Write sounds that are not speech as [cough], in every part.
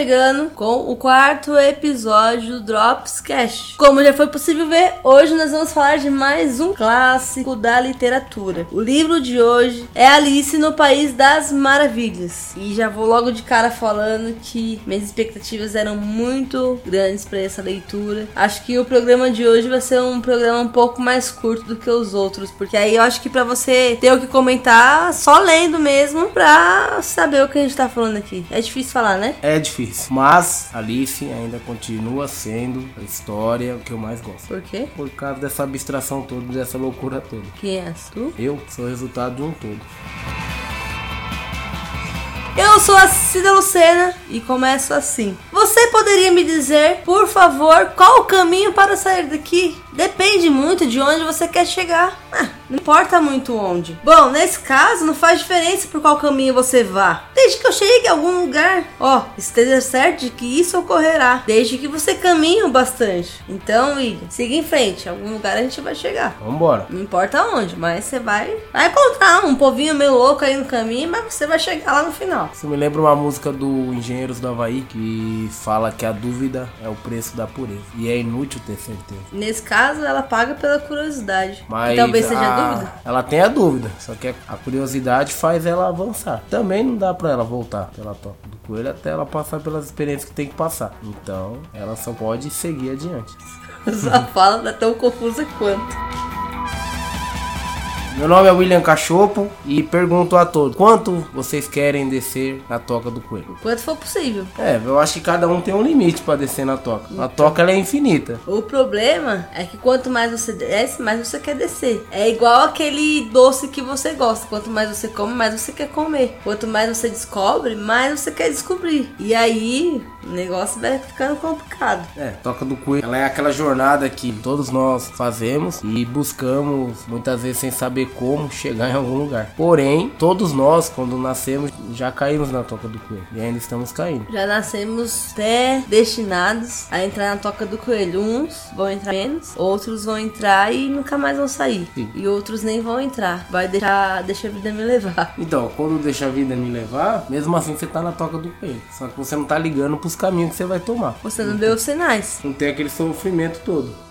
chegando com o quarto episódio do Drops Cash. Como já foi possível ver, hoje nós vamos falar de mais um clássico da literatura. O livro de hoje é Alice no País das Maravilhas. E já vou logo de cara falando que minhas expectativas eram muito grandes para essa leitura. Acho que o programa de hoje vai ser um programa um pouco mais curto do que os outros, porque aí eu acho que para você ter o que comentar só lendo mesmo pra saber o que a gente tá falando aqui. É difícil falar, né? É difícil. Mas Alice ainda continua sendo a história que eu mais gosto. Por quê? Por causa dessa abstração toda, dessa loucura toda. Quem és tu? Eu sou o resultado de um todo. Eu sou a Cida Lucena e começo assim. Você poderia me dizer, por favor, qual o caminho para sair daqui? Depende muito de onde você quer chegar. Ah, não importa muito onde. Bom, nesse caso, não faz diferença por qual caminho você vá. Desde que eu chegue a algum lugar. Ó, oh, esteja certo de que isso ocorrerá. Desde que você caminhe bastante. Então, William, siga em frente. Algum lugar a gente vai chegar. Vambora. Não importa onde, mas você vai, vai encontrar um povinho meio louco aí no caminho, mas você vai chegar lá no final. Isso me lembra uma música do Engenheiros do Havaí que fala que a dúvida é o preço da pureza. E é inútil ter certeza. Nesse caso, ela paga pela curiosidade. Mas talvez seja a dúvida. Ela tem a dúvida, só que a curiosidade faz ela avançar. Também não dá pra ela voltar pela toca do coelho até ela passar pelas experiências que tem que passar. Então, ela só pode seguir adiante. [laughs] Essa fala tá tão confusa quanto. Meu nome é William Cachopo e pergunto a todos: quanto vocês querem descer na toca do coelho? Quanto for possível. É, eu acho que cada um tem um limite para descer na toca. A toca ela é infinita. O problema é que quanto mais você desce, mais você quer descer. É igual aquele doce que você gosta. Quanto mais você come, mais você quer comer. Quanto mais você descobre, mais você quer descobrir. E aí, o negócio vai ficando complicado. É, toca do coelho. Ela é aquela jornada que todos nós fazemos e buscamos muitas vezes sem saber como chegar em algum lugar. Porém, todos nós, quando nascemos, já caímos na toca do coelho. E ainda estamos caindo. Já nascemos predestinados a entrar na toca do coelho. Uns vão entrar menos, outros vão entrar e nunca mais vão sair. Sim. E outros nem vão entrar. Vai deixar, deixa a vida me levar. [laughs] Então, quando deixa a vida me levar, mesmo assim você tá na toca do coelho. Só que você não tá ligando pros caminhos que você vai tomar. Você não vê os sinais. Não tem aquele sofrimento todo.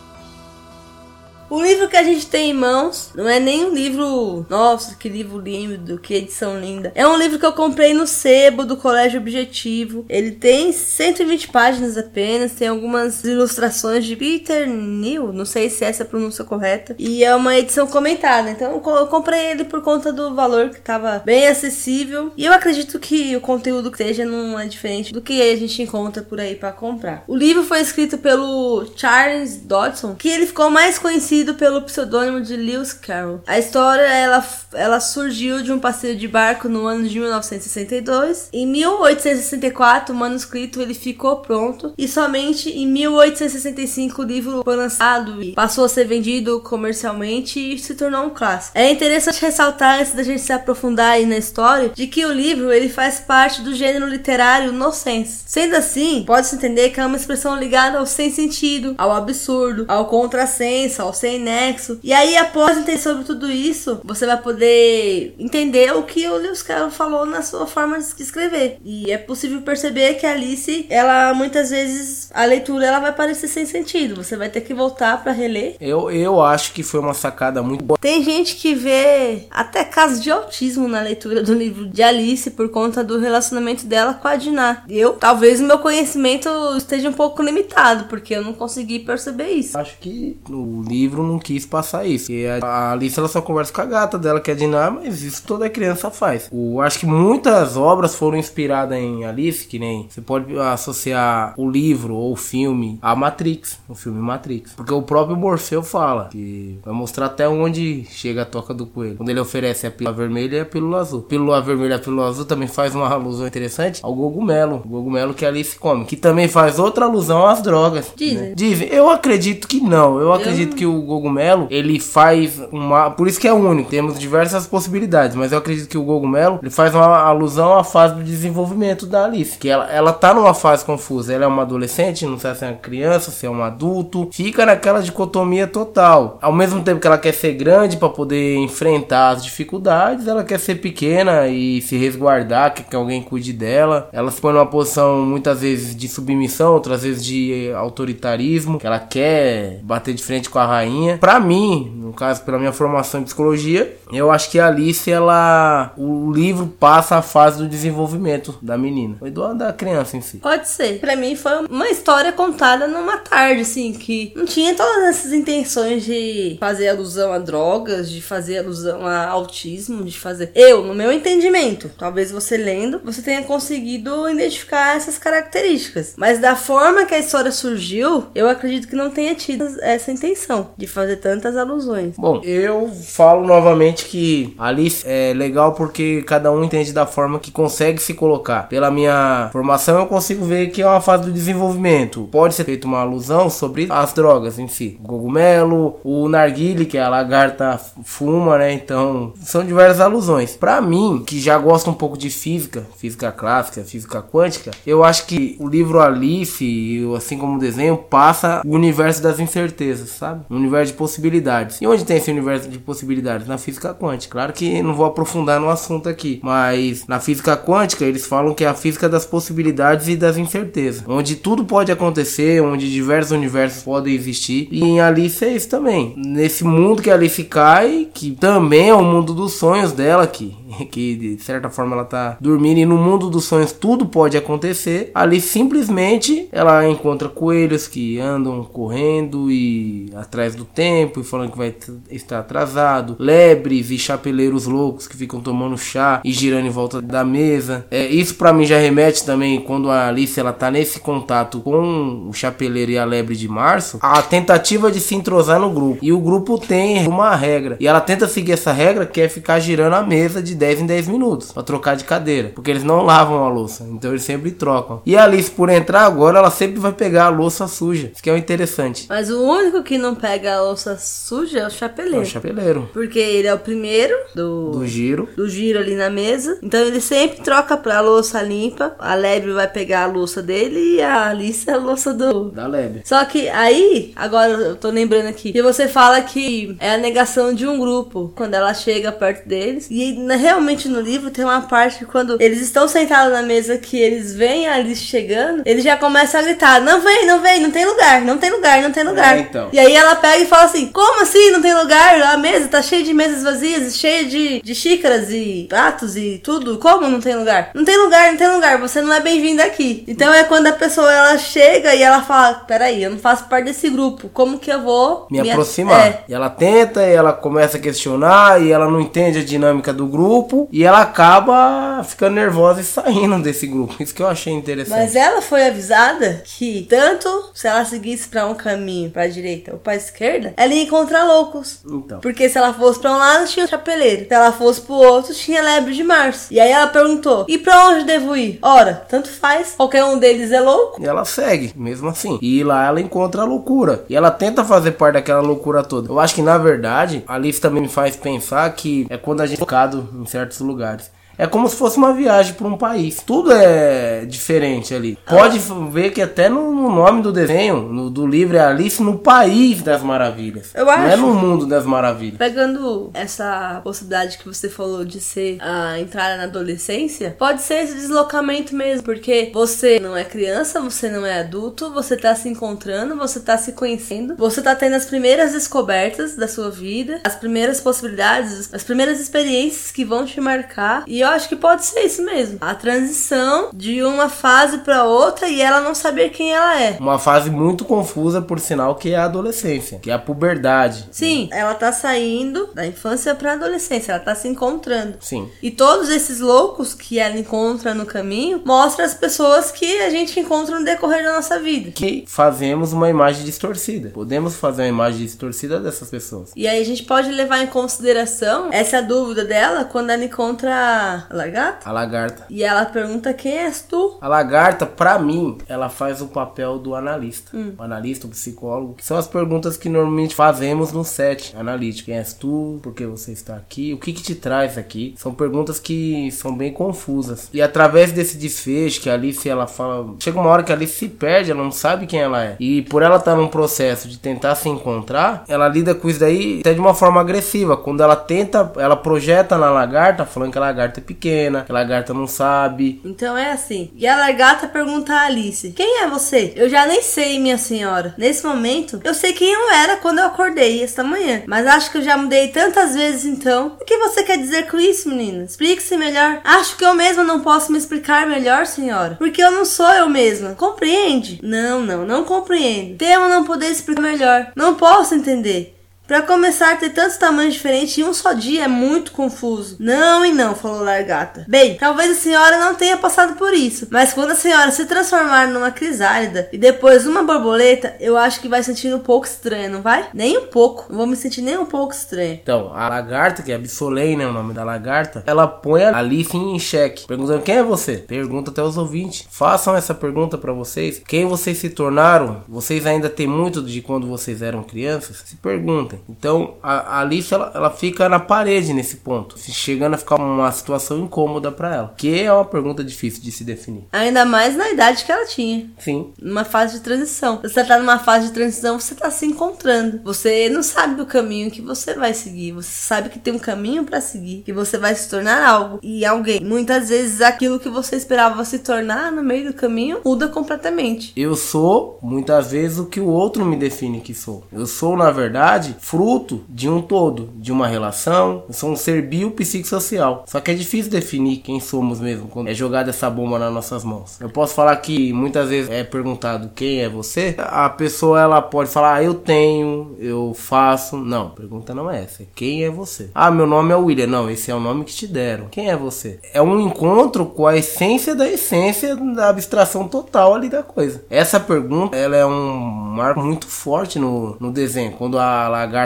O livro que a gente tem em mãos não é nem um livro. Nossa, que livro lindo, que edição linda. É um livro que eu comprei no sebo do Colégio Objetivo. Ele tem 120 páginas apenas, tem algumas ilustrações de Peter Neal, não sei se essa é a pronúncia correta. E é uma edição comentada. Então eu comprei ele por conta do valor que estava bem acessível. E eu acredito que o conteúdo que seja não é diferente do que a gente encontra por aí para comprar. O livro foi escrito pelo Charles Dodson, que ele ficou mais conhecido conhecido pelo pseudônimo de Lewis Carroll. A história ela, ela surgiu de um passeio de barco no ano de 1962. Em 1864, o manuscrito ele ficou pronto e somente em 1865 o livro foi lançado e passou a ser vendido comercialmente e se tornou um clássico. É interessante ressaltar antes da gente se aprofundar aí na história de que o livro ele faz parte do gênero literário nonsense. Sendo assim, pode-se entender que é uma expressão ligada ao sem sentido, ao absurdo, ao contrassenso, ao sem sem nexo. E aí, após entender sobre tudo isso, você vai poder entender o que o Lewis Carroll falou na sua forma de escrever. E é possível perceber que a Alice, ela muitas vezes a leitura ela vai parecer sem sentido. Você vai ter que voltar para reler. Eu, eu acho que foi uma sacada muito boa. Tem gente que vê até casos de autismo na leitura do livro de Alice por conta do relacionamento dela com a Dinah. Eu, talvez o meu conhecimento esteja um pouco limitado, porque eu não consegui perceber isso. Acho que no livro livro não quis passar isso. E a Alice ela só conversa com a gata dela, que é Diná, mas isso toda criança faz. O, acho que muitas obras foram inspiradas em Alice, que nem você pode associar o livro ou o filme a Matrix, o filme Matrix. Porque o próprio Morfeu fala que vai mostrar até onde chega a toca do coelho. Quando ele oferece a pílula vermelha e a pílula azul. Pílula vermelha e a pílula azul também faz uma alusão interessante ao cogumelo. O cogumelo que a Alice come. Que também faz outra alusão às drogas. Dizem. Né? Dizem. Eu acredito que não. Eu, eu... acredito que o Gogumelo, ele faz uma. Por isso que é único. Temos diversas possibilidades, mas eu acredito que o Gogumelo ele faz uma alusão à fase do desenvolvimento da Alice. Que ela, ela tá numa fase confusa. Ela é uma adolescente, não sabe se é uma criança, se é um adulto. Fica naquela dicotomia total. Ao mesmo tempo que ela quer ser grande para poder enfrentar as dificuldades, ela quer ser pequena e se resguardar, quer que alguém cuide dela. Ela se põe numa posição muitas vezes de submissão, outras vezes de autoritarismo, que ela quer bater de frente com a rainha. Para mim, no caso, pela minha formação em psicologia, eu acho que a Alice, ela. O livro passa a fase do desenvolvimento da menina. Do da criança em si. Pode ser. Para mim foi uma história contada numa tarde, assim, que não tinha todas essas intenções de fazer alusão a drogas, de fazer alusão a autismo, de fazer. Eu, no meu entendimento, talvez você lendo, você tenha conseguido identificar essas características. Mas da forma que a história surgiu, eu acredito que não tenha tido essa intenção de fazer tantas alusões. Bom, eu falo novamente que Alice é legal porque cada um entende da forma que consegue se colocar. Pela minha formação, eu consigo ver que é uma fase do desenvolvimento. Pode ser feita uma alusão sobre as drogas em si. O cogumelo, o narguile, que a lagarta fuma, né? Então, são diversas alusões. Para mim, que já gosto um pouco de física, física clássica, física quântica, eu acho que o livro Alice, assim como o desenho, passa o universo das incertezas, sabe? O universo de possibilidades. E onde tem esse universo de possibilidades? Na física quântica. Claro que não vou aprofundar no assunto aqui, mas na física quântica eles falam que é a física das possibilidades e das incertezas, onde tudo pode acontecer, onde diversos universos podem existir. E em Alice é isso também. Nesse mundo que Alice cai, que também é o mundo dos sonhos dela, que, [laughs] que de certa forma ela tá dormindo e no mundo dos sonhos tudo pode acontecer. Ali simplesmente ela encontra coelhos que andam correndo e atrás do tempo e falando que vai estar atrasado, lebres e chapeleiros loucos que ficam tomando chá e girando em volta da mesa. É, isso para mim já remete também quando a Alice ela tá nesse contato com o chapeleiro e a lebre de março, a tentativa de se entrosar no grupo. E o grupo tem uma regra e ela tenta seguir essa regra que é ficar girando a mesa de 10 em 10 minutos para trocar de cadeira, porque eles não lavam a louça, então eles sempre trocam. E a Alice por entrar agora, ela sempre vai pegar a louça suja. Isso que é o interessante. Mas o único que não pega a louça suja é o chapeleiro. É o chapeleiro. Porque ele é o primeiro do, do giro. Do giro ali na mesa. Então ele sempre troca pra louça limpa. A Lebre vai pegar a louça dele e a Alice a louça do. Da Lebre. Só que aí, agora eu tô lembrando aqui, que você fala que é a negação de um grupo quando ela chega perto deles. E realmente no livro tem uma parte que quando eles estão sentados na mesa que eles veem a Alice chegando, eles já começam a gritar: Não vem, não vem, não tem lugar, não tem lugar, não tem lugar. É, então. E aí ela pega e fala assim: Como assim não tem lugar? A mesa tá cheia de mesas vazias, cheia de, de xícaras e pratos e tudo. Como não tem lugar? Não tem lugar, não tem lugar, você não é bem-vindo aqui. Então é quando a pessoa ela chega e ela fala: Peraí, eu não faço parte desse grupo, como que eu vou me, me aproximar? É. E ela tenta, e ela começa a questionar, e ela não entende a dinâmica do grupo, e ela acaba ficando nervosa e saindo desse grupo. Isso que eu achei interessante. Mas ela foi avisada que tanto se ela seguisse para um caminho para direita ou para esquerda, ela ia encontrar loucos. Então. Porque se ela fosse para um lado tinha o chapeleiro, se ela fosse pro outro tinha lebre de março. E aí ela perguntou: "E para onde devo ir?" Ora, tanto faz, qualquer um deles é louco. E ela segue, mesmo assim. E lá ela encontra a loucura. E ela tenta fazer parte daquela loucura toda. Eu acho que na verdade, a Alice também me faz pensar que é quando a gente é focado em certos lugares. É como se fosse uma viagem para um país. Tudo é diferente ali. Pode ver que até no, no nome do desenho, no, do livro, é Alice no País das Maravilhas. Eu acho. Não é no Mundo das Maravilhas. Pegando essa possibilidade que você falou de ser a entrada na adolescência, pode ser esse deslocamento mesmo, porque você não é criança, você não é adulto, você tá se encontrando, você tá se conhecendo, você tá tendo as primeiras descobertas da sua vida, as primeiras possibilidades, as primeiras experiências que vão te marcar. E eu acho que pode ser isso mesmo. A transição de uma fase para outra e ela não saber quem ela é. Uma fase muito confusa, por sinal, que é a adolescência, que é a puberdade. Sim, ela tá saindo da infância pra adolescência, ela tá se encontrando. Sim. E todos esses loucos que ela encontra no caminho mostram as pessoas que a gente encontra no decorrer da nossa vida. Que fazemos uma imagem distorcida. Podemos fazer uma imagem distorcida dessas pessoas. E aí a gente pode levar em consideração essa dúvida dela quando ela encontra a lagarta. A lagarta. E ela pergunta quem és tu? A lagarta, pra mim, ela faz o papel do analista. O analista, o psicólogo, são as perguntas que normalmente fazemos no set analítico. Quem és tu? Por que você está aqui? O que que te traz aqui? São perguntas que são bem confusas. E através desse desfecho que a Alice ela fala, chega uma hora que a Alice se perde, ela não sabe quem ela é. E por ela estar num processo de tentar se encontrar, ela lida com isso daí até de uma forma agressiva. Quando ela tenta, ela projeta na lagarta, falando que a lagarta é pequena, que a lagarta não sabe. Então é assim. E a lagarta pergunta a Alice: Quem é você? Eu já nem sei, minha senhora. Nesse momento, eu sei quem eu era quando eu acordei esta manhã. Mas acho que eu já mudei tantas vezes então. O que você quer dizer com isso, menina? Explique-se melhor. Acho que eu mesma não posso me explicar melhor, senhora. Porque eu não sou eu mesma. Compreende? Não, não, não compreendo. Temo não poder explicar melhor. Não posso entender. Pra começar, ter tantos tamanhos diferentes em um só dia é muito confuso. Não e não, falou Largata. Bem, talvez a senhora não tenha passado por isso, mas quando a senhora se transformar numa crisálida e depois numa borboleta, eu acho que vai sentir um pouco estranho, não vai? Nem um pouco. Não vou me sentir nem um pouco estranho. Então, a lagarta, que é Absolei, né, o nome da lagarta, ela põe a Alice em xeque, perguntando quem é você? Pergunta até os ouvintes. Façam essa pergunta pra vocês. Quem vocês se tornaram? Vocês ainda têm muito de quando vocês eram crianças? Se perguntem. Então, a, a Alice, ela, ela fica na parede nesse ponto, chegando a ficar uma situação incômoda pra ela. Que é uma pergunta difícil de se definir. Ainda mais na idade que ela tinha. Sim, Numa fase de transição. Você tá numa fase de transição, você tá se encontrando. Você não sabe o caminho que você vai seguir. Você sabe que tem um caminho pra seguir, que você vai se tornar algo e alguém. Muitas vezes aquilo que você esperava se tornar no meio do caminho muda completamente. Eu sou, muitas vezes, o que o outro me define que sou. Eu sou, na verdade, fruto de um todo, de uma relação. Eu sou um ser biopsicossocial. Só que é difícil definir quem somos mesmo quando é jogada essa bomba nas nossas mãos. Eu posso falar que muitas vezes é perguntado quem é você. A pessoa ela pode falar, ah, eu tenho, eu faço. Não, a pergunta não é essa. É quem é você? Ah, meu nome é William. Não, esse é o nome que te deram. Quem é você? É um encontro com a essência da essência da abstração total ali da coisa. Essa pergunta, ela é um marco muito forte no, no desenho. Quando a lagarta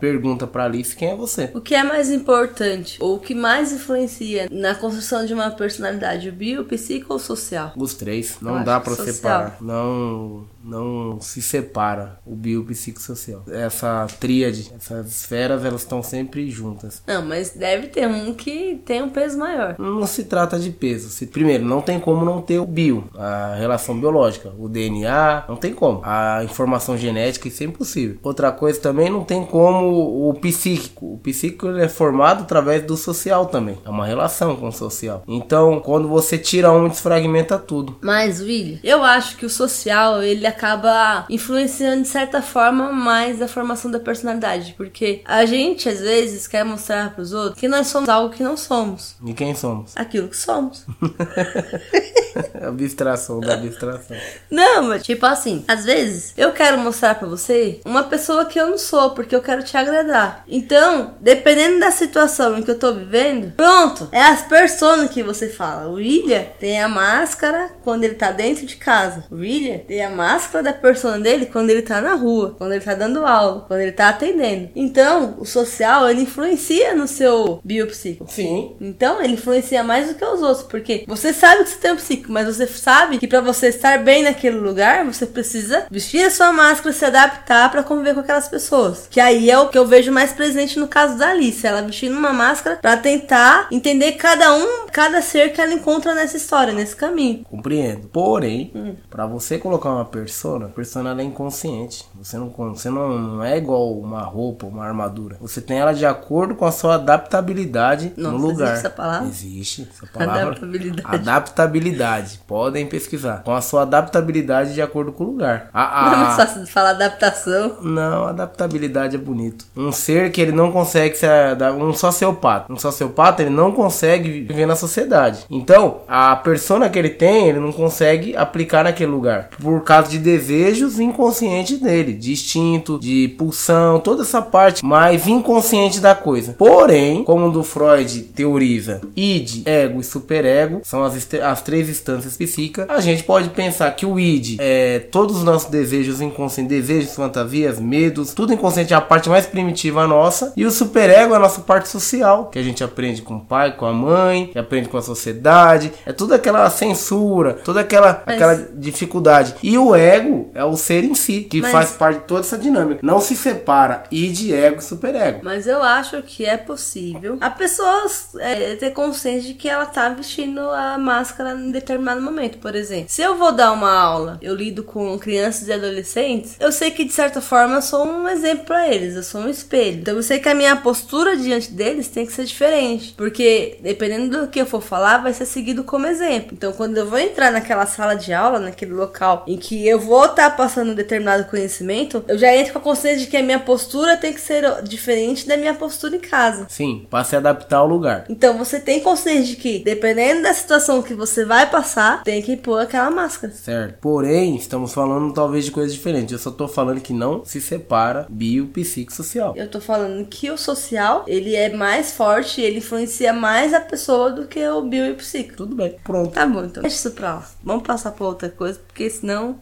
pergunta pra Alice quem é você. O que é mais importante, ou o que mais influencia na construção de uma personalidade, bio, psico ou social? Os três. Não Eu dá social. separar. Não, não se separa o bio e o psicossocial. Essa tríade, essas esferas, elas estão sempre juntas. Não, mas deve ter um que tem um peso maior. Não se trata de peso. Se, primeiro, não tem como não ter o bio, a relação biológica, o DNA, não tem como. A informação genética, isso é impossível. Outra coisa também, não tem como o psíquico. O psíquico é formado através do social também. É uma relação com o social. Então, quando você tira um, desfragmenta tudo. Mas, William, eu acho que o social, ele acaba influenciando de certa forma mais a formação da personalidade. Porque a gente, às vezes, quer mostrar pros outros que nós somos algo que não somos. E quem somos? Aquilo que somos. [laughs] [laughs] abstração da abstração. Não, mas tipo assim, às vezes eu quero mostrar pra você uma pessoa que eu não sou, porque eu quero te agradar. Então, dependendo da situação em que eu tô vivendo, pronto, é as personas que você fala. O William tem a máscara quando ele tá dentro de casa. O William tem a máscara da persona dele quando ele tá na rua, quando ele tá dando aula, quando ele tá atendendo. Então, o social, ele influencia no seu biopsico. Sim. Então, ele influencia mais do que os outros, porque você sabe que você tem um psíquico, mas você sabe que pra você estar bem naquele lugar, você precisa vestir a sua máscara, se adaptar pra conviver com aquelas pessoas. Que aí é o que eu vejo mais presente no caso da Alice, ela vestindo uma máscara pra tentar entender cada um, cada ser que ela encontra nessa história, nesse caminho. Compreendo. Porém, pra você colocar uma persona, a persona ela é inconsciente. Você não, você não, não é igual uma roupa, uma armadura. Você tem ela de acordo com a sua adaptabilidade Nossa, no lugar. existe essa palavra? Existe essa palavra. Adaptabilidade. Adaptabilidade. Podem pesquisar. Com a sua adaptabilidade de acordo com o lugar. A, Não é a- mais fácil de falar adaptação. não, adaptabilidade é bonito. Um ser que ele não consegue se adaptar. Um sociopata. Um sociopata, ele não consegue viver na sociedade. Então, a persona que ele tem, ele não consegue aplicar naquele lugar. Por causa de desejos inconscientes dele, de instinto, de pulsão, toda essa parte mais inconsciente da coisa. Porém, como o do Freud teoriza, id, ego e superego são as, as três instâncias psíquicas, a gente pode pensar que o id é todos os nossos desejos inconscientes, desejos, fantasias, medos, tudo inconsciente é a parte mais primitiva nossa, e o superego é a nossa parte social, que a gente aprende com o pai, com a mãe, que aprende com a sociedade, é toda aquela censura, toda aquela, Mas... aquela dificuldade. E o ego é o ser em si, que Mas... faz parte de toda essa dinâmica. Não se separa id, ego e superego. Mas eu acho que é possível a pessoa é, ter consciência de que ela tá vestindo a máscara em determinado momento, por exemplo. Se eu vou dar uma aula, eu lido com crianças e adolescentes, eu sei que de certa forma eu sou um exemplo para eles, eu sou um espelho. Então eu sei que a minha postura diante deles tem que ser diferente, porque dependendo do que eu for falar, vai ser seguido como exemplo. Então quando eu vou entrar naquela sala de aula, naquele local em que eu vou estar tá passando um determinado conhecimento, eu já entro com a consciência de que a minha postura tem que ser diferente da minha postura em casa. Sim, para se adaptar ao lugar. Então você tem consciência de que, dependendo da situação que você vai passar, tem que pôr aquela máscara. Certo. Porém, estamos falando talvez de coisas diferentes. Eu só tô falando que não se separa bio, psíquico, social. Eu tô falando que o social, ele é mais forte, ele influencia mais a pessoa do que o bio e o psíquico. Tudo bem, pronto. Tá bom, então deixa isso pra lá. Vamos passar pra outra coisa, porque senão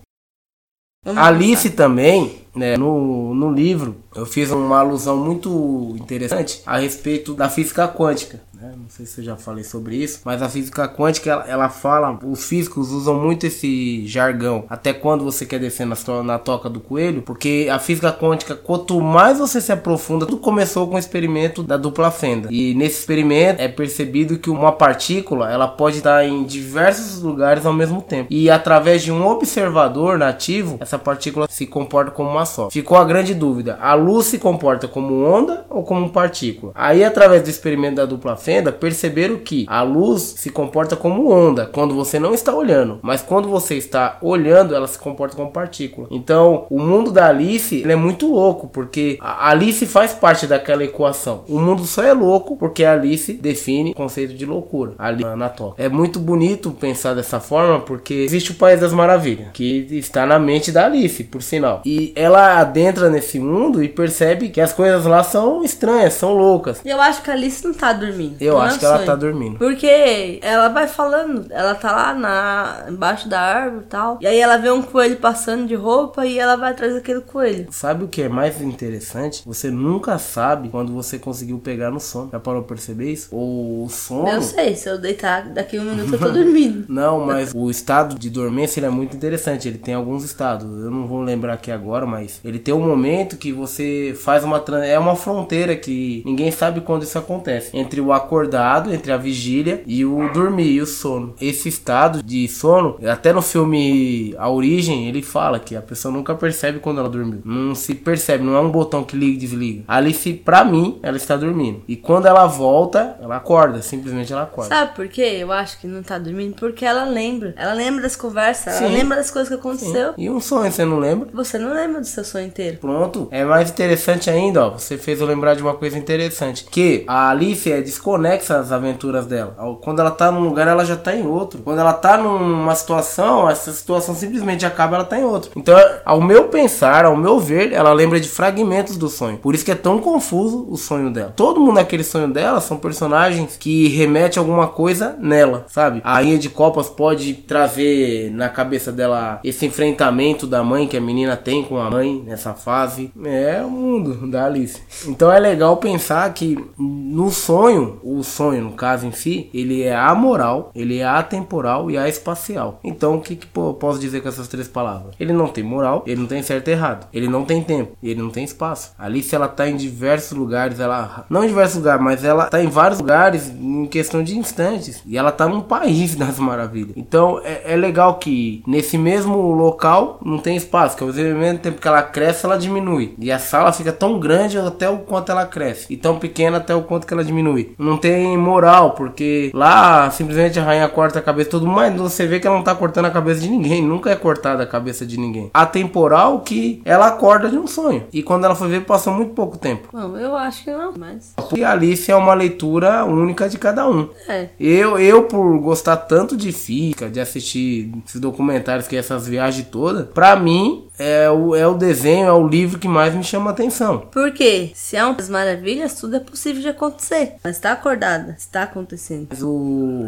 Vamos Alice passar. também, né, no, no livro, eu fiz uma alusão muito interessante a respeito da física quântica. Né? Não sei se eu já falei sobre isso, mas a física quântica ela, ela, fala, os físicos usam muito esse jargão. Até quando você quer descer na, na toca do coelho, porque a física quântica, quanto mais você se aprofunda, tudo começou com o experimento da dupla fenda. E nesse experimento é percebido que uma partícula ela pode estar em diversos lugares ao mesmo tempo. E através de um observador nativo, essa partícula se comporta como uma só. Ficou a grande dúvida: a luz se comporta como onda ou como partícula? Aí, através do experimento da dupla fenda, fenda perceberam que a luz se comporta como onda quando você não está olhando, mas quando você está olhando, ela se comporta como partícula. Então, o mundo da Alice é muito louco, porque a Alice faz parte daquela equação. O mundo só é louco porque a Alice define o conceito de loucura ali na toca. É muito bonito pensar dessa forma, porque existe o País das Maravilhas, que está na mente da Alice, por sinal. E ela adentra nesse mundo e percebe que as coisas lá são estranhas, são loucas. Eu acho que a Alice não está dormindo. Eu não acho é que ela tá dormindo. Porque ela vai falando, ela tá lá na, embaixo da árvore e tal. E aí ela vê um coelho passando de roupa e ela vai atrás daquele coelho. Sabe o que é mais interessante? Você nunca sabe quando você conseguiu pegar no sono. Já parou pra perceber isso? Ou o sono. Eu sei, se eu deitar daqui um minuto eu tô dormindo. [laughs] não, mas o estado de dormência é muito interessante. Ele tem alguns estados. Eu não vou lembrar aqui agora, mas ele tem um momento que você faz uma. É uma fronteira que ninguém sabe quando isso acontece. Entre o acordado entre a vigília e o dormir e o sono. Esse estado de sono, até no filme A Origem, ele fala que a pessoa nunca percebe quando ela dormiu. Não se percebe, não é um botão que liga e desliga. Ali, se pra mim, ela está dormindo. E quando ela volta, ela acorda, simplesmente ela acorda. Sabe por quê? Eu acho que não tá dormindo porque ela lembra. Ela lembra das conversas, Sim. ela lembra das coisas que aconteceu. Sim. E um sonho, você não lembra? Você não lembra do seu sonho inteiro. Pronto. É mais interessante ainda, ó. Você fez eu lembrar de uma coisa interessante. Que a Alice é desconexa as aventuras dela. Quando ela tá num lugar, ela já tá em outro. Quando ela tá numa situação, essa situação simplesmente acaba, ela tá em outro. Então, ao meu pensar, ao meu ver, ela lembra de fragmentos do sonho. Por isso que é tão confuso o sonho dela. Todo mundo naquele sonho dela são personagens que remetem alguma coisa nela, sabe? A Rainha de Copas pode trazer na cabeça dela esse enfrentamento da mãe que a menina tem com a mãe nessa fase. É o mundo da Alice. Então é legal pensar que no sonho, o sonho, no caso em si, ele é amoral, ele é atemporal e espacial. Então, o que, que pô, posso dizer com essas três palavras? Ele não tem moral, ele não tem certo e errado, ele não tem tempo, ele não tem espaço. Alice, ela tá em diversos lugares, ela. Não em diversos lugares, mas ela tá em vários lugares em questão de instantes. E ela tá num país [laughs] das maravilhas. Então, é, é legal que nesse mesmo local não tem espaço, que é o mesmo tempo que ela cresce, ela diminui. E a sala fica tão grande até o quanto ela cresce. E tão pequena até o quanto que ela diminui. Não tem moral, porque lá simplesmente a rainha corta a cabeça todo mundo, mas você vê que ela não tá cortando a cabeça de ninguém. Nunca é cortada a cabeça de ninguém. A temporal que ela acorda de um sonho. E quando ela foi ver, passou muito pouco tempo. Bom, eu acho que não, mas. E Alice é uma leitura única de cada um. É. Eu, eu, por gostar tanto de física, de assistir esses documentários, que é essas viagens todas, pra mim é o, é o desenho, é o livro que mais me chama a atenção. Porque se há umas maravilhas, tudo é possível de acontecer. Mas está acordada, está acontecendo. Mas o,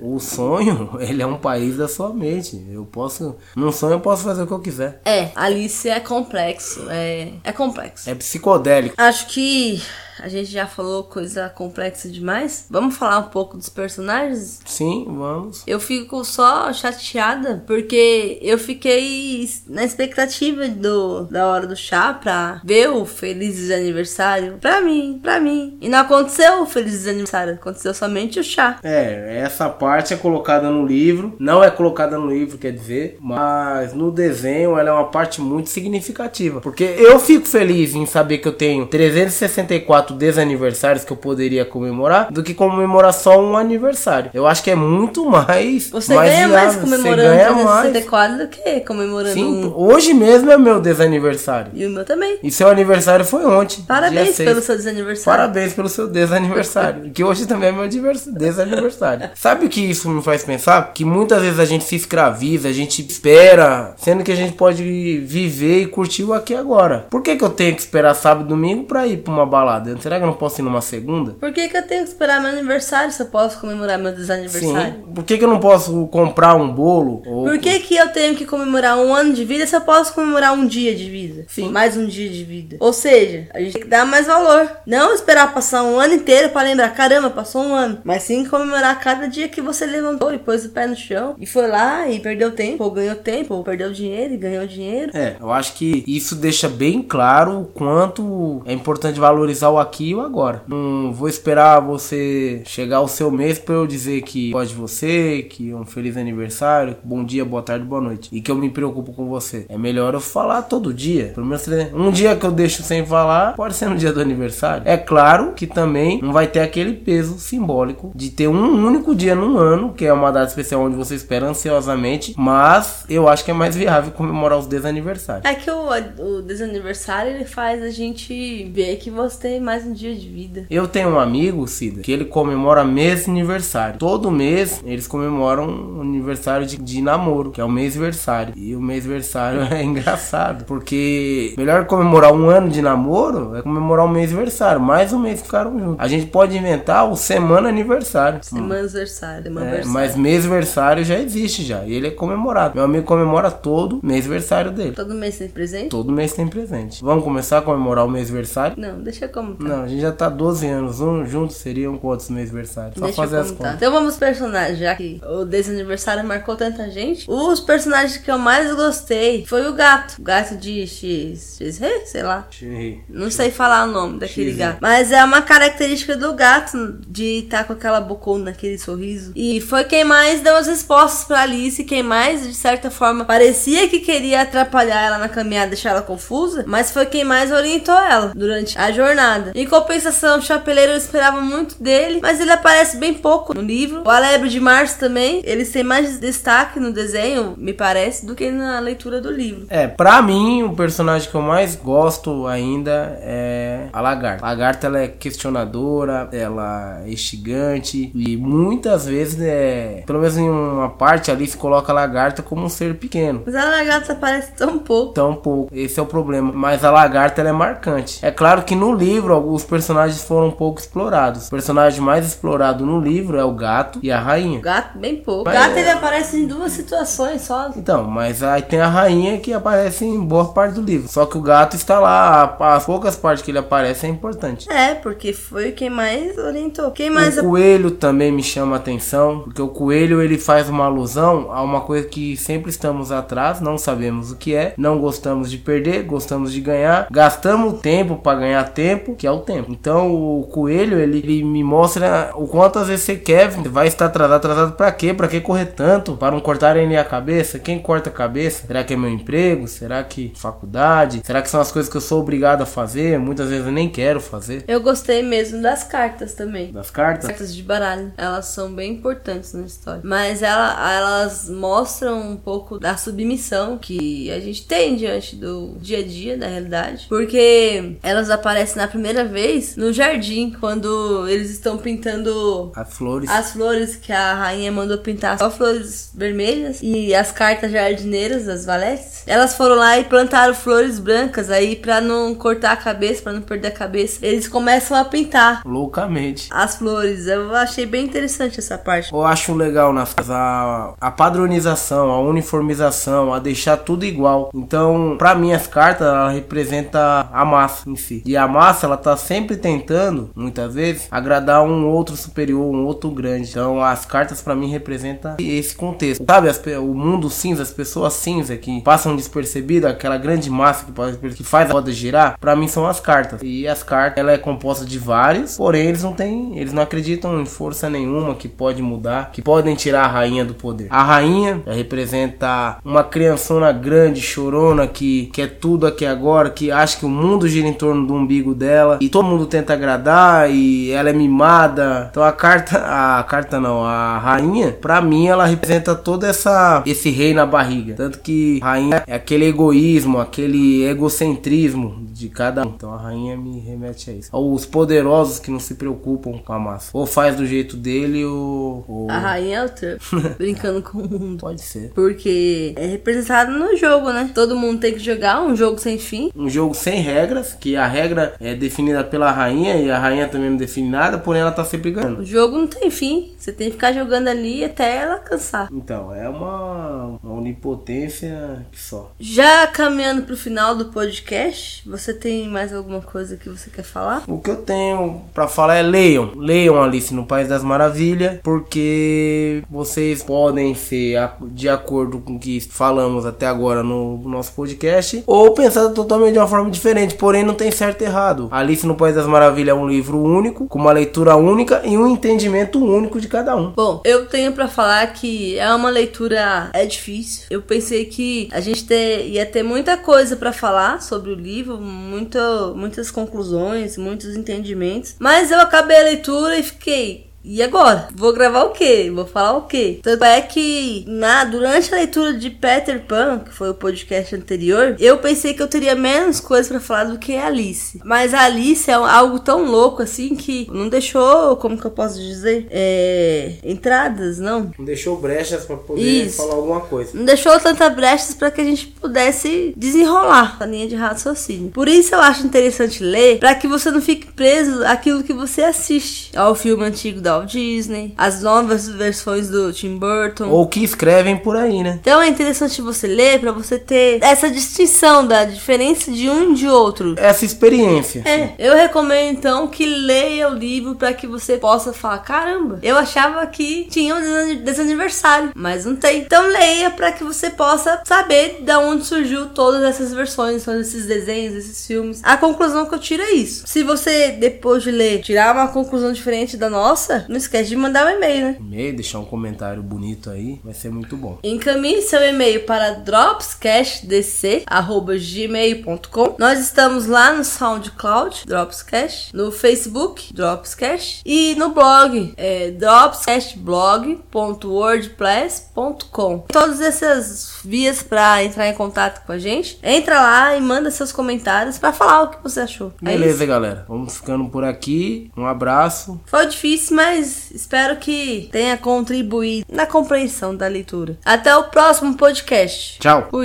o [laughs] sonho, ele é um país da sua mente. Eu posso. Num sonho eu posso fazer o que eu quiser. É, Alice é complexo. É, é complexo. É psicodélico. Acho que a gente já falou coisa complexa demais. Vamos falar um pouco dos personagens? Sim, vamos. Eu fico só chateada porque eu fiquei na expectativa do, da hora do chá pra ver o Felizes Aniversário. Pra mim, pra mim. E não aconteceu o Felizes Aniversário, aconteceu somente o chá. É, essa parte é colocada no livro. Não é colocada no livro, quer dizer, mas no desenho ela é uma parte muito significativa. Porque eu fico feliz em saber que eu tenho 364 desaniversários que eu poderia comemorar do que comemorar só um aniversário. Eu acho que é muito mais. Você mais ganha mais viável, comemorando você ganha 364 do que comemorando Sim, um. hoje mesmo é meu desaniversário. E o meu também. E seu aniversário foi ontem. Parabéns pelo seu desaniversário. Parabéns pelo seu desaniversário. [laughs] que hoje também é meu desaniversário. Sabe o que isso me faz pensar? Que muitas vezes a gente se escraviza, a gente espera, sendo que a gente pode viver e curtir o aqui agora. Por que, que eu tenho que esperar sábado e domingo pra ir pra uma balada? Será que eu não posso ir numa segunda? Por que, que eu tenho que esperar meu aniversário se eu posso comemorar meu desaniversário? Sim. Por que, que eu não posso comprar um bolo? Ou... Por que, que eu tenho que comemorar um ano de vida se eu posso comemorar um dia de vida? Sim. Mais um dia de vida. Ou seja, a gente tem que dar mais valor. Não esperar passar um ano inteiro pra lembrar, caramba, passou um ano. Mas sim comemorar cada dia que você levantou e pôs o pé no chão. E foi lá e perdeu tempo, ou ganhou tempo, ou perdeu dinheiro e ganhou dinheiro. É, eu acho que isso deixa bem claro o quanto é importante valorizar o aqui e o agora. Não vou esperar você chegar ao seu mês pra eu dizer que pode você, que é um feliz aniversário, bom dia, boa tarde, boa noite. E que eu me preocupo com você. É melhor eu falar todo dia. Pelo menos um dia que eu deixo sem falar, pode ser no dia do aniversário. É claro que também não vai ter aquele peso simbólico de ter um único dia num ano, que é uma data especial onde você espera ansiosamente, mas eu acho que é mais viável comemorar os desaniversários. É que o, o desaniversário ele faz a gente ver que você tem mais um dia de vida. Eu tenho um amigo, Cida, que ele comemora mês aniversário. Todo mês eles comemoram um aniversário de, de namoro, que é o mês-versário. E o mês-versário [laughs] é engraçado, porque melhor comemorar um ano de namoro é comemorar o mês-versário. Mais um mês ficaram juntos. A gente pode inventar o semana aniversário. Semana aniversário, semana É, mas mês-versário já existe já. E ele é comemorado. Meu amigo comemora todo mês-versário dele. Todo mês tem presente? Todo mês tem presente. Vamos começar a comemorar o mês-versário? Não, deixa como. Não, a gente já tá 12 anos um, juntos, seriam quantos mês-versários? Só Deixa fazer as contas. Então vamos personagens, já que o desaniversário marcou tanta gente. Os personagens que eu mais gostei foi o gato. O gato de X. X, sei lá. Xiii. Não sei falar o nome daquele X, gato. Mas é uma característica do gato de estar com aquela bocona, aquele sorriso. E foi quem mais deu as respostas pra Alice. Quem mais, de certa forma, parecia que queria atrapalhar ela na caminhada, deixar ela confusa. Mas foi quem mais orientou ela durante a jornada. Em compensação, o Chapeleiro eu esperava muito dele. Mas ele aparece bem pouco no livro. O Alebre de Março também. Eles têm mais destaque no desenho, me parece, do que na leitura do livro. É, pra mim, o personagem que eu mais gosto ainda é a Lagarta. A Lagarta, ela é questionadora, ela é instigante e muitas vezes, é, pelo menos em uma parte ali, se coloca a Lagarta como um ser pequeno. Mas a lagarta aparece tão pouco. Tão pouco, esse é o problema. Mas a lagarta ela é marcante. É claro que no livro alguns personagens foram um pouco explorados. O personagem mais explorado no livro é o gato e a rainha. Gato, bem pouco. Mas o gato é- ele aparece em duas situações só. Então, mas aí tem a rainha que aparece em boa parte do livro. Só que o gato está lá, a- as poucas partes que ele aparece é importante. É, porque foi quem mais orientou. Quem mais. O coelho também me chama a atenção, porque o coelho ele faz uma alusão a uma coisa que sempre estamos atrás, não sabemos o que é, não gostamos de perder, gostamos de ganhar, gastamos tempo para ganhar tempo, que é o tempo. Então o coelho, ele, ele me mostra o quanto às vezes você quer, vai estar atrasado, atrasado pra quê? Pra que correr tanto? Para não cortarem a cabeça? Quem corta a cabeça? Será que é meu emprego? Será que faculdade? Será que são as coisas que eu sou obrigado a fazer? Muitas vezes eu nem quero fazer. Eu gostei mesmo das cartas também. Das cartas? Cartas de baralho. Elas são bem importantes na história. Mas ela, elas mostram um pouco da submissão que a gente tem diante do dia a dia, da realidade. Porque elas aparecem na primeira vez no jardim, quando eles estão pintando as flores. As flores que a rainha mandou pintar só flores vermelhas e as cartas jardineiras, as valetes. Elas foram lá e plantaram flores brancas aí para não cortar a cabeça, para não perder a cabeça. Eles começam a pintar loucamente as flores. Eu achei bem interessante essa parte. Eu acho legal nas a, a padronização, a uniformização, a deixar tudo igual. Então, para mim as cartas ela representa a massa em si. E a massa ela tá sempre tentando, muitas vezes, agradar um outro superior, um outro grande. Então, as cartas para mim representam esse contexto. Sabe, as, o mundo cinza, as pessoas cinza que passam despercebidas, aquela grande massa que, que faz a roda girar, para mim são as cartas. E as cartas, ela é composta de vários, porém eles não têm, eles não acreditam em força nenhuma que pode mudar, que podem tirar a rainha do poder. A rainha representa uma criançona grande, chorona, que quer tudo aqui agora, que acha que o mundo gira em torno do umbigo dela e todo mundo tenta agradar e ela é mimada. Então a carta, [laughs] a carta não, a rainha, para mim ela representa todo essa esse rei na barriga. Tanto que a rainha é aquele egoísmo, aquele egocentrismo de cada um. Então a rainha me remete a isso. Os poderosos que não se preocupam com a massa. Ou faz do jeito dele ou. ou... A rainha é o Trump. [laughs] brincando com o mundo. Pode ser. Porque é representado no jogo, né? Todo mundo tem que jogar um jogo sem fim. Um jogo sem regras, que a regra é definida pela rainha e a rainha também não define nada, porém ela tá sempre ganhando. O jogo não tem fim. Você tem que ficar jogando ali até ela cansar. Então, é uma, uma onipotência que só. Já caminhando pro final do podcast, você tem mais alguma coisa que você quer falar? O que eu tenho para falar é leiam. Leiam Alice no País das Maravilhas, porque vocês podem ser de acordo com o que falamos até agora no nosso podcast, ou pensar totalmente de uma forma diferente, porém não tem certo e errado. Alice no País das Maravilhas é um livro único, com uma leitura única e um entendimento único de cada um. Bom, eu tenho para falar que é uma leitura é difícil. Eu pensei que a gente ter, ia ter muita coisa para falar sobre o livro, muito, muitas conclusões, muitos entendimentos, mas eu acabei a leitura e fiquei e agora? Vou gravar o quê? Vou falar o quê? Tanto é que na, durante a leitura de Peter Pan, que foi o podcast anterior, eu pensei que eu teria menos coisas para falar do que a Alice. Mas a Alice é algo tão louco assim que não deixou, como que eu posso dizer? É, entradas, não? Não deixou brechas para poder Isso. falar alguma coisa. Não deixou tanta brechas para que a gente pudesse desenrolar a linha de raciocínio. Por isso eu acho interessante ler, para que você não fique preso àquilo que você assiste ao filme antigo da Walt Disney, as novas versões do Tim Burton. Ou que escrevem por aí, né? Então é interessante você ler para você ter essa distinção da diferença de um e de outro. Essa experiência. É, sim. eu recomendo então que leia o livro para que você possa falar: caramba, eu achava que tinha um desaniversário, mas não tem. Então leia para que você possa saber de onde surgiu todas essas versões, todos esses desenhos, esses filmes. A conclusão que eu tiro é isso. Se você, depois de ler, tirar uma conclusão diferente da nossa, não esquece de mandar um e-mail, né? E-mail, deixar um comentário bonito aí, vai ser muito bom. Encaminhe seu e-mail para dropscashdc@gmail.com. Nós estamos lá no SoundCloud, Dropscast, no Facebook, Dropscast, e no blog, é dropscastblog.wordpress.com. Todas essas vias para entrar em contato com a gente. Entra lá e manda seus comentários para falar o que você achou. É Beleza, é galera. Vamos ficando por aqui. Um abraço. Foi difícil, mas mas espero que tenha contribuído na compreensão da leitura. Até o próximo podcast. Tchau. Fui.